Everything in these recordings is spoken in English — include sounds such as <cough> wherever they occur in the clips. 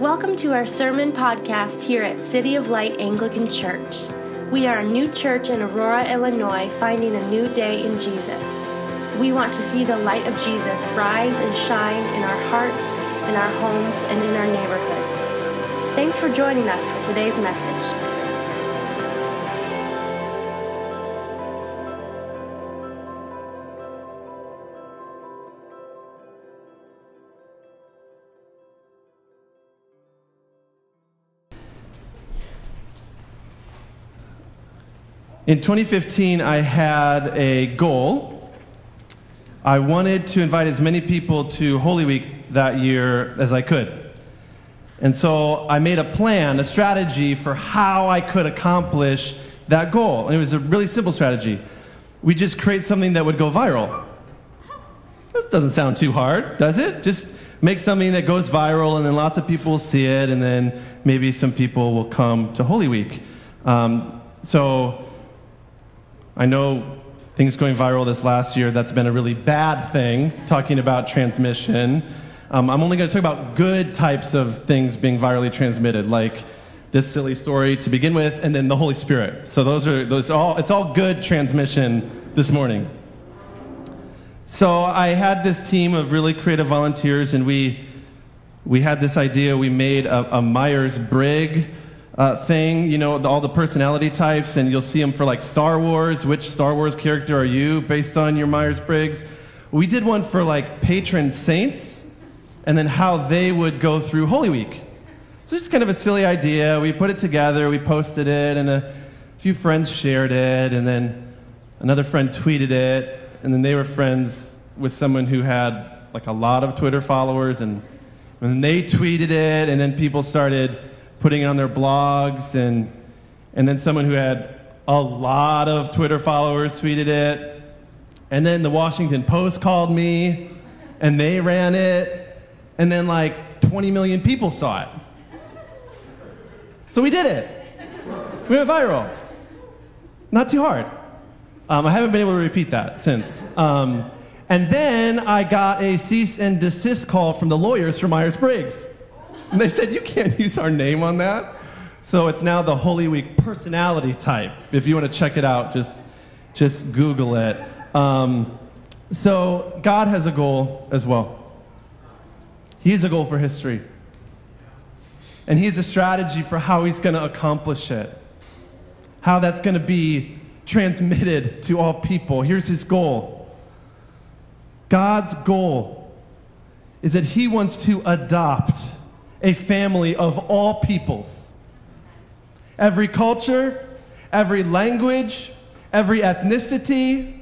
Welcome to our sermon podcast here at City of Light Anglican Church. We are a new church in Aurora, Illinois, finding a new day in Jesus. We want to see the light of Jesus rise and shine in our hearts, in our homes, and in our neighborhoods. Thanks for joining us for today's message. In 2015, I had a goal. I wanted to invite as many people to Holy Week that year as I could. And so I made a plan, a strategy for how I could accomplish that goal. And it was a really simple strategy. We just create something that would go viral. This doesn't sound too hard, does it? Just make something that goes viral, and then lots of people will see it, and then maybe some people will come to Holy Week. Um, so I know things going viral this last year, that's been a really bad thing, talking about transmission. Um, I'm only going to talk about good types of things being virally transmitted, like this silly story to begin with, and then the Holy Spirit. So those are those all it's all good transmission this morning. So I had this team of really creative volunteers, and we we had this idea. We made a, a Myers Briggs uh, thing, you know, all the personality types, and you'll see them for like Star Wars. Which Star Wars character are you based on your Myers Briggs? We did one for like patron saints, and then how they would go through Holy Week. So it's kind of a silly idea. We put it together, we posted it, and a few friends shared it, and then another friend tweeted it, and then they were friends with someone who had like a lot of Twitter followers, and, and they tweeted it, and then people started putting it on their blogs, and, and then someone who had a lot of Twitter followers tweeted it. And then the Washington Post called me, and they ran it, and then like 20 million people saw it. So we did it. We went viral. Not too hard. Um, I haven't been able to repeat that since. Um, and then I got a cease and desist call from the lawyers for Myers Briggs. And <laughs> they said, You can't use our name on that. So it's now the Holy Week personality type. If you want to check it out, just, just Google it. Um, so God has a goal as well. He has a goal for history. And He has a strategy for how He's going to accomplish it, how that's going to be transmitted to all people. Here's His goal God's goal is that He wants to adopt a family of all peoples. Every culture, every language, every ethnicity,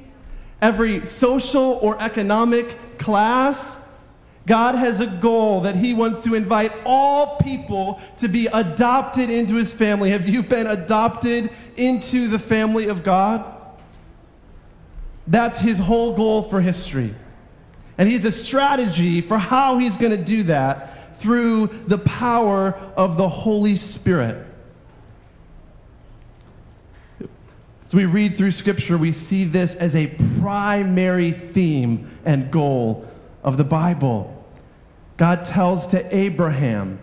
every social or economic class, God has a goal that He wants to invite all people to be adopted into His family. Have you been adopted into the family of God? That's His whole goal for history. And He has a strategy for how He's going to do that through the power of the Holy Spirit. As we read through Scripture, we see this as a primary theme and goal of the Bible. God tells to Abraham,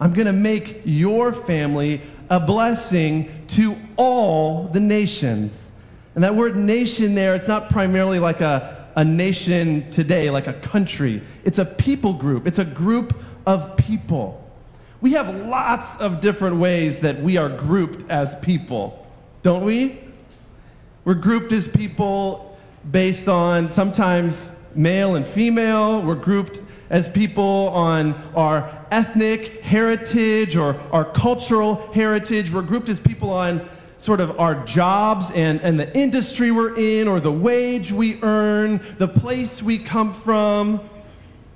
I'm going to make your family a blessing to all the nations. And that word nation there, it's not primarily like a, a nation today, like a country. It's a people group, it's a group of people. We have lots of different ways that we are grouped as people, don't we? We're grouped as people based on sometimes male and female. We're grouped as people on our ethnic heritage or our cultural heritage. We're grouped as people on sort of our jobs and, and the industry we're in, or the wage we earn, the place we come from,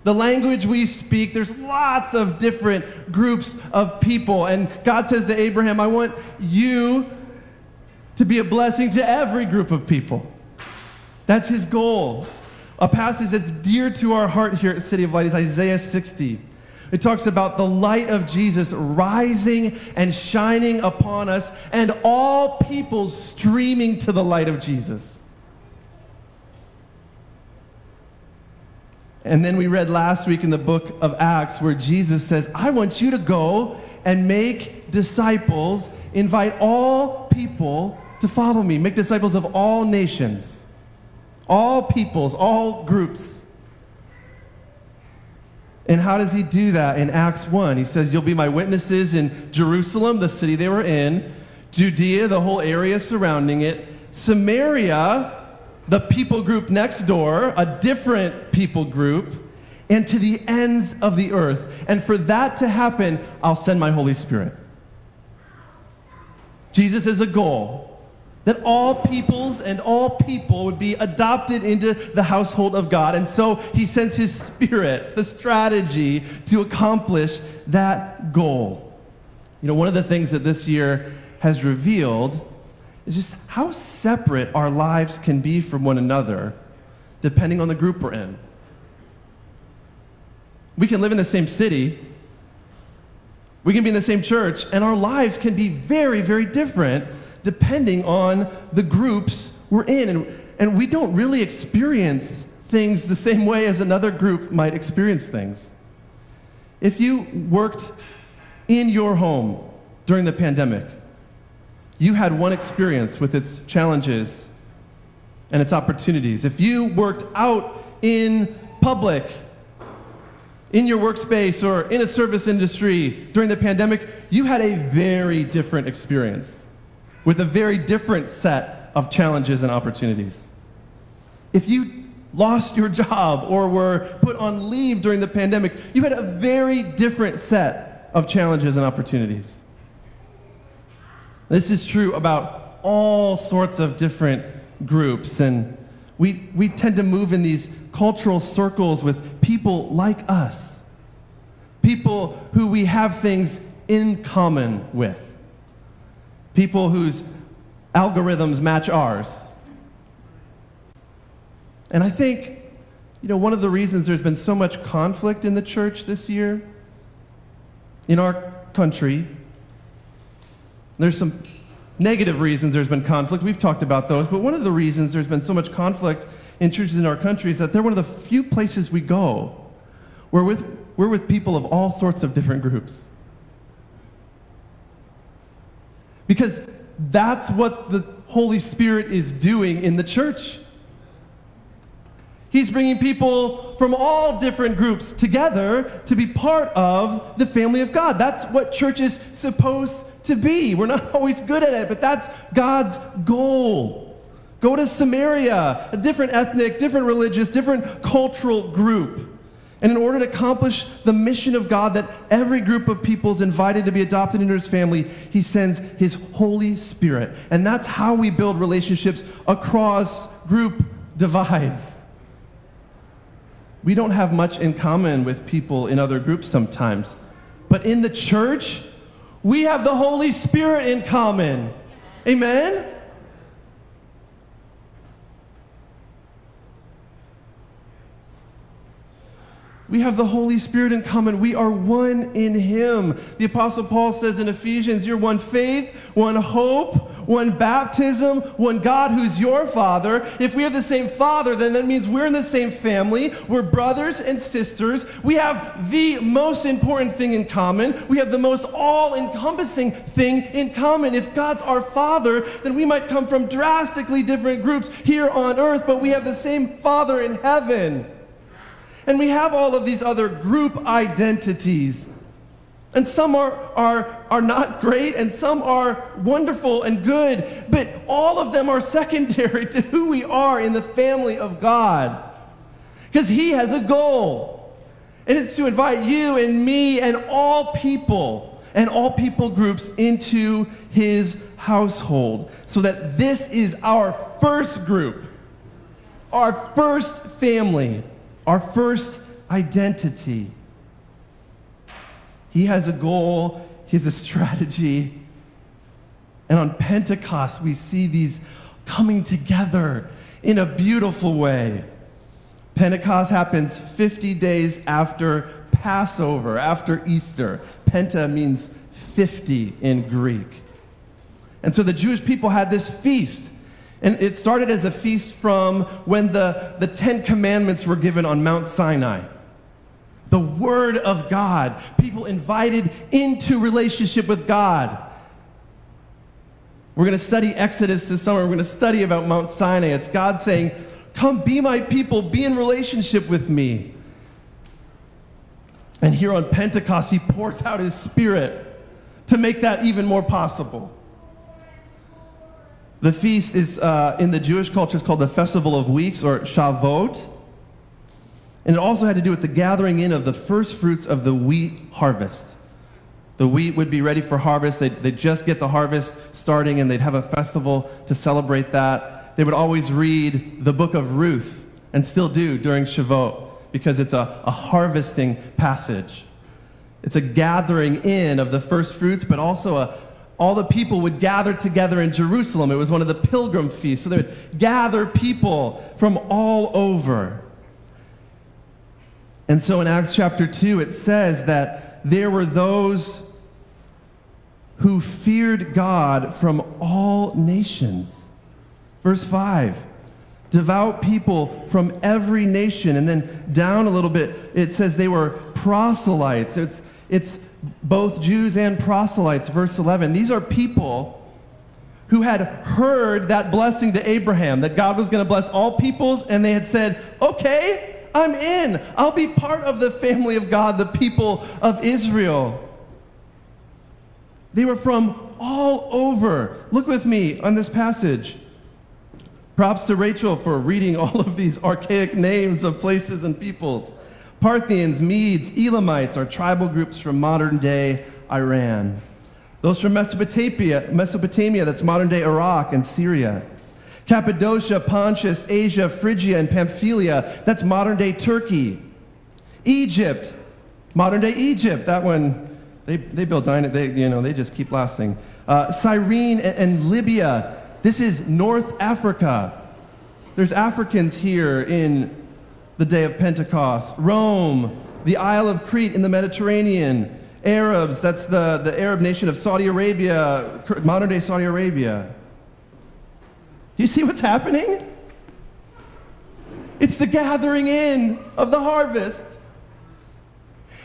the language we speak. There's lots of different groups of people. And God says to Abraham, I want you to be a blessing to every group of people. That's his goal. A passage that's dear to our heart here at City of Light is Isaiah 60. It talks about the light of Jesus rising and shining upon us, and all peoples streaming to the light of Jesus. And then we read last week in the book of Acts where Jesus says, I want you to go and make disciples, invite all people to follow me, make disciples of all nations, all peoples, all groups. And how does he do that in Acts 1? He says, You'll be my witnesses in Jerusalem, the city they were in, Judea, the whole area surrounding it, Samaria, the people group next door, a different people group, and to the ends of the earth. And for that to happen, I'll send my Holy Spirit. Jesus is a goal that all peoples and all people would be adopted into the household of God. And so he sends his spirit, the strategy to accomplish that goal. You know, one of the things that this year has revealed is just how separate our lives can be from one another depending on the group we're in. We can live in the same city, we can be in the same church, and our lives can be very, very different depending on the groups we're in. And, and we don't really experience things the same way as another group might experience things. If you worked in your home during the pandemic, you had one experience with its challenges and its opportunities. If you worked out in public, in your workspace, or in a service industry during the pandemic, you had a very different experience with a very different set of challenges and opportunities. If you lost your job or were put on leave during the pandemic, you had a very different set of challenges and opportunities. This is true about all sorts of different groups, and we, we tend to move in these cultural circles with people like us, people who we have things in common with people whose algorithms match ours. And I think, you know, one of the reasons there's been so much conflict in the church this year, in our country, there's some negative reasons there's been conflict. We've talked about those, but one of the reasons there's been so much conflict in churches in our country is that they're one of the few places we go where with, we're with people of all sorts of different groups. Because that's what the Holy Spirit is doing in the church. He's bringing people from all different groups together to be part of the family of God. That's what church is supposed to be. We're not <laughs> always good at it, but that's God's goal. Go to Samaria, a different ethnic, different religious, different cultural group. And in order to accomplish the mission of God that every group of people is invited to be adopted into his family, he sends his Holy Spirit. And that's how we build relationships across group divides. We don't have much in common with people in other groups sometimes. But in the church, we have the Holy Spirit in common. Amen? We have the Holy Spirit in common. We are one in Him. The Apostle Paul says in Ephesians, You're one faith, one hope, one baptism, one God who's your Father. If we have the same Father, then that means we're in the same family. We're brothers and sisters. We have the most important thing in common. We have the most all encompassing thing in common. If God's our Father, then we might come from drastically different groups here on earth, but we have the same Father in heaven. And we have all of these other group identities. And some are, are, are not great, and some are wonderful and good, but all of them are <laughs> secondary to who we are in the family of God. Because He has a goal, and it's to invite you and me and all people and all people groups into His household so that this is our first group, our first family our first identity. He has a goal, he has a strategy. And on Pentecost, we see these coming together in a beautiful way. Pentecost happens 50 days after Passover, after Easter. Penta means 50 in Greek. And so the Jewish people had this feast And it started as a feast from when the, the Ten Commandments were given on Mount Sinai. The Word of God, people invited into relationship with God. We're going to study Exodus this summer. We're going to study about Mount Sinai. It's God saying, Come be my people, be in relationship with me. And here on Pentecost, he pours out his spirit to make that even more possible. The feast is, uh, in the Jewish culture, it's called the Festival of Weeks or Shavuot. And it also had to do with the gathering in of the first fruits of the wheat harvest. The wheat would be ready for harvest. They'd, they'd just get the harvest starting and they'd have a festival to celebrate that. They would always read the book of Ruth and still do during Shavuot because it's a, a harvesting passage. It's a gathering in of the first fruits, but also a, all the people would gather together in Jerusalem. It was one of the pilgrim feasts. So they would gather people from all over. And so in Acts chapter 2, it says that there were those who feared God from all nations. Verse 5 devout people from every nation. And then down a little bit, it says they were proselytes. It's, it's both Jews and proselytes, verse 11. These are people who had heard that blessing to Abraham, that God was going to bless all peoples, and they had said, okay, I'm in. I'll be part of the family of God, the people of Israel. They were from all over. Look with me on this passage. Props to Rachel for reading <laughs> all of these archaic names of places and peoples. Parthians, Medes, Elamites are tribal groups from modern day Iran. Those from Mesopotamia, Mesopotamia, that's modern day Iraq and Syria. Cappadocia, Pontus, Asia, Phrygia, and Pamphylia, that's modern day Turkey. Egypt, modern day Egypt, that one, they, they build dynamite, they, you know, they just keep lasting. Uh, Cyrene and, and Libya, this is North Africa. There's Africans here in the day of Pentecost. Rome, the Isle of Crete in the Mediterranean. Arabs, that's the, the Arab nation of Saudi Arabia, modern day Saudi Arabia. You see what's happening? It's the gathering in of the harvest.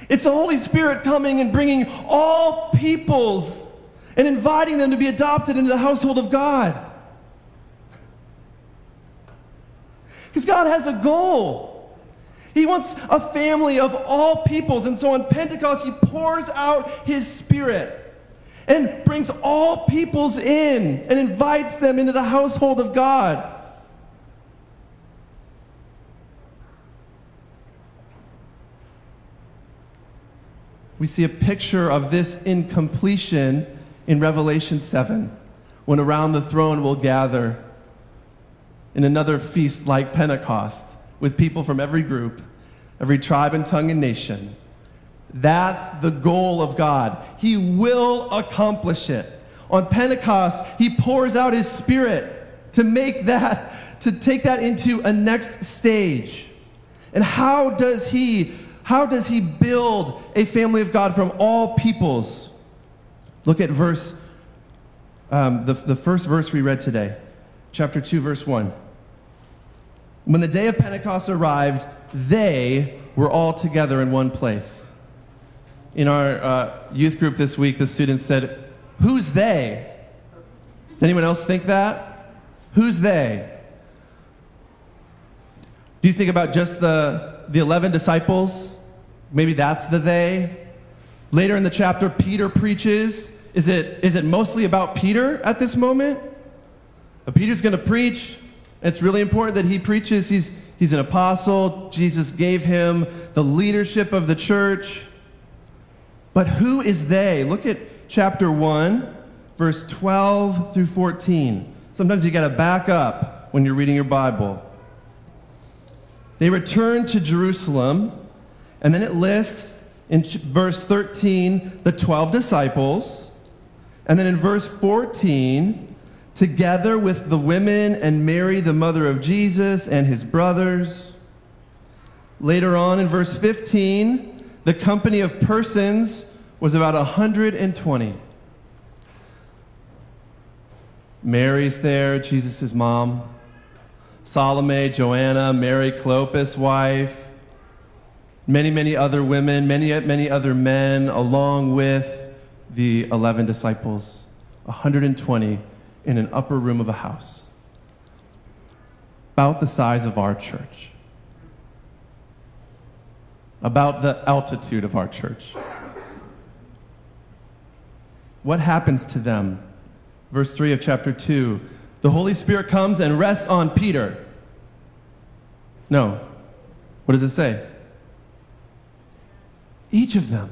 It's the Holy Spirit coming and bringing all peoples and inviting them to be adopted into the household of God. Because God has a goal. He wants a family of all peoples. And so on Pentecost, He pours out His Spirit and brings all peoples in and invites them into the household of God. We see a picture of this in completion in Revelation 7, when around the throne will gather in another feast like Pentecost with people from every group, every tribe and tongue and nation. That's the goal of God. He will accomplish it. On Pentecost, He pours out His Spirit to make that, to take that into a next stage. And how does He, how does He build a family of God from all peoples? Look at verse, um, the, the first verse we read today, chapter 2, verse 1. When the day of Pentecost arrived, they were all together in one place. In our uh, youth group this week, the students said, Who's they? Does anyone else think that? Who's they? Do you think about just the, the 11 disciples? Maybe that's the they. Later in the chapter, Peter preaches. Is it, is it mostly about Peter at this moment? But Peter's going to preach. It's really important that he preaches. He's, he's an apostle. Jesus gave him the leadership of the church. But who is they? Look at chapter 1, verse 12 through 14. Sometimes you got to back up when you're reading your Bible. They returned to Jerusalem, and then it lists in verse 13 the 12 disciples. And then in verse 14, together with the women and Mary, the mother of Jesus, and his brothers. Later on in verse 15, the company of persons was about 120. Mary's there, Jesus' mom. Salome, Joanna, Mary Clopas' wife, many, many other women, many, many other men, along with the 11 disciples, 120 in an upper room of a house, about the size of our church, about the altitude of our church. What happens to them? Verse 3 of chapter 2 the Holy Spirit comes and rests on Peter. No. What does it say? Each of them.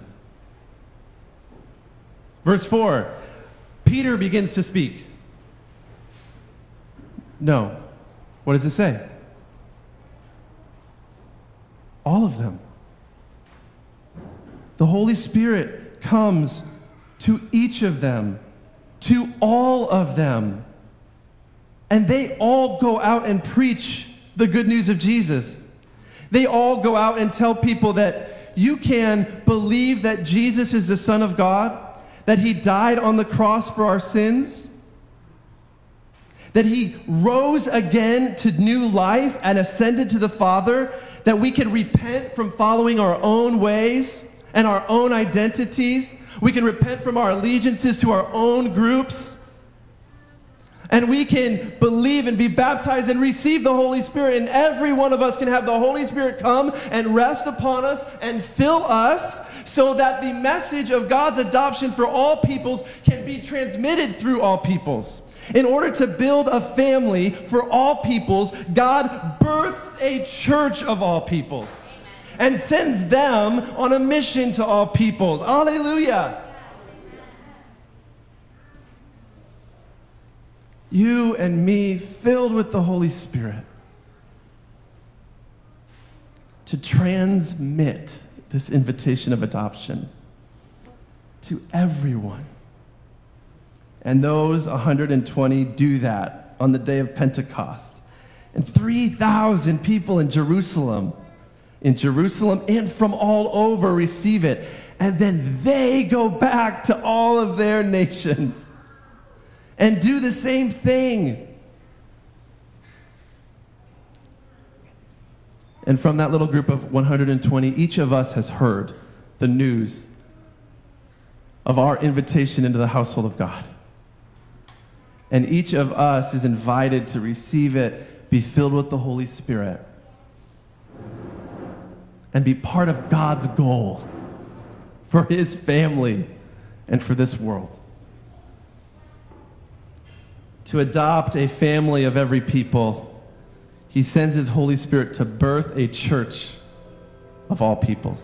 Verse 4 Peter begins to speak. No. What does it say? All of them. The Holy Spirit comes to each of them, to all of them. And they all go out and preach the good news of Jesus. They all go out and tell people that you can believe that Jesus is the Son of God, that He died on the cross for our sins, that He rose again to new life and ascended to the Father, that we can repent from following our own ways and our own identities. We can repent from our allegiances to our own groups and we can believe and be baptized and receive the Holy Spirit. And every one of us can have the Holy Spirit come and rest upon us and fill us so that the message of God's adoption for all peoples can be transmitted through all peoples. In order to build a family for all peoples, God births a church of all peoples and sends them on a mission to all peoples. Hallelujah. you and me filled with the Holy Spirit to transmit this invitation of adoption to everyone. And those 120 do that on the day of Pentecost. And 3,000 people in Jerusalem, in Jerusalem and from all over receive it. And then they go back to all of their nations and do the same thing. And from that little group of 120, each of us has heard the news of our invitation into the household of God. And each of us is invited to receive it, be filled with the Holy Spirit, and be part of God's goal for his family and for this world to adopt a family of every people, he sends his Holy Spirit to birth a church of all peoples,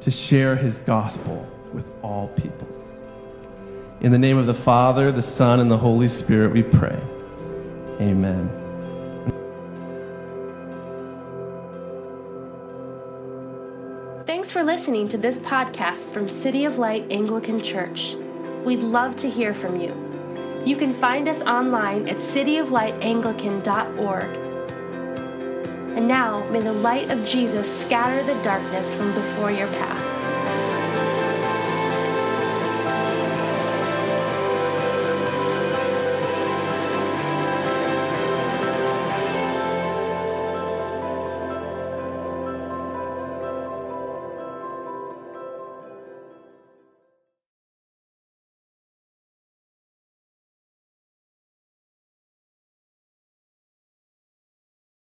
to share his gospel with all peoples. In the name of the Father, the Son, and the Holy Spirit, we pray. Amen. Thanks for listening to this podcast from City of Light Anglican Church. We'd love to hear from you. You can find us online at cityoflightanglican.org. And now, may the light of Jesus scatter the darkness from before your path.